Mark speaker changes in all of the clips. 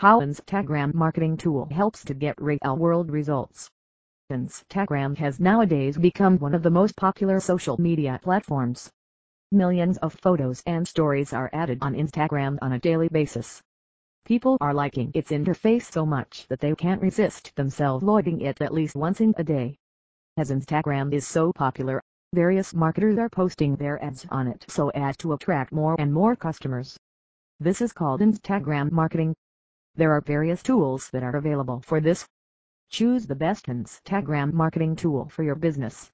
Speaker 1: How Instagram marketing tool helps to get real world results. Instagram has nowadays become one of the most popular social media platforms. Millions of photos and stories are added on Instagram on a daily basis. People are liking its interface so much that they can't resist themselves logging it at least once in a day. As Instagram is so popular, various marketers are posting their ads on it so as to attract more and more customers. This is called Instagram marketing. There are various tools that are available for this. Choose the best Instagram marketing tool for your business.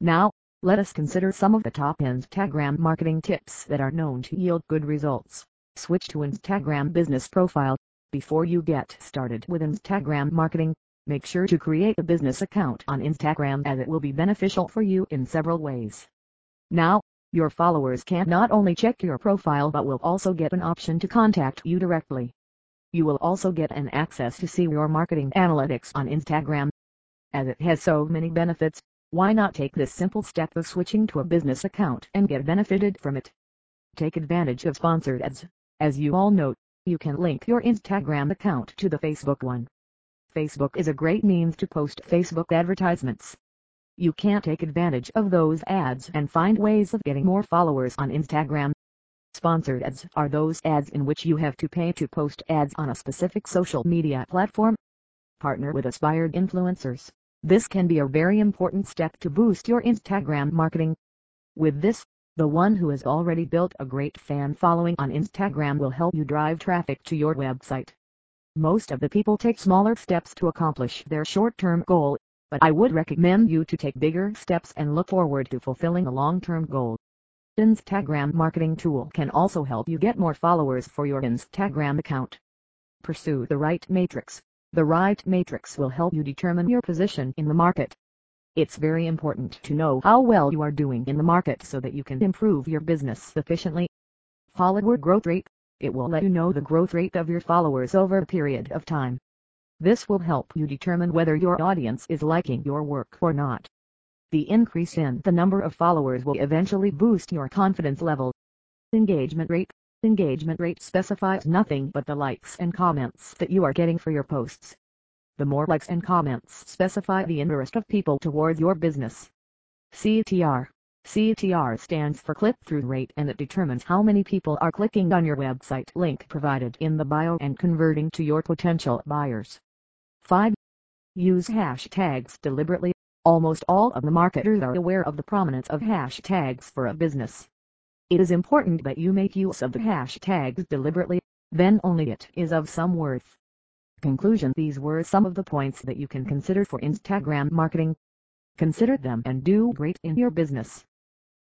Speaker 1: Now, let us consider some of the top Instagram marketing tips that are known to yield good results. Switch to Instagram business profile. Before you get started with Instagram marketing, make sure to create a business account on Instagram as it will be beneficial for you in several ways. Now, your followers can not only check your profile but will also get an option to contact you directly. You will also get an access to see your marketing analytics on Instagram. As it has so many benefits, why not take this simple step of switching to a business account and get benefited from it? Take advantage of sponsored ads. As you all know, you can link your Instagram account to the Facebook one. Facebook is a great means to post Facebook advertisements. You can take advantage of those ads and find ways of getting more followers on Instagram. Sponsored ads are those ads in which you have to pay to post ads on a specific social media platform. Partner with aspired influencers. This can be a very important step to boost your Instagram marketing. With this, the one who has already built a great fan following on Instagram will help you drive traffic to your website. Most of the people take smaller steps to accomplish their short-term goal, but I would recommend you to take bigger steps and look forward to fulfilling a long-term goal. Instagram marketing tool can also help you get more followers for your Instagram account. Pursue the right matrix. The right matrix will help you determine your position in the market. It's very important to know how well you are doing in the market so that you can improve your business efficiently. Follower growth rate. It will let you know the growth rate of your followers over a period of time. This will help you determine whether your audience is liking your work or not. The increase in the number of followers will eventually boost your confidence level. Engagement rate Engagement rate specifies nothing but the likes and comments that you are getting for your posts. The more likes and comments specify the interest of people towards your business. CTR CTR stands for click-through rate and it determines how many people are clicking on your website link provided in the bio and converting to your potential buyers. 5. Use hashtags deliberately. Almost all of the marketers are aware of the prominence of hashtags for a business. It is important that you make use of the hashtags deliberately, then only it is of some worth. Conclusion These were some of the points that you can consider for Instagram marketing. Consider them and do great in your business.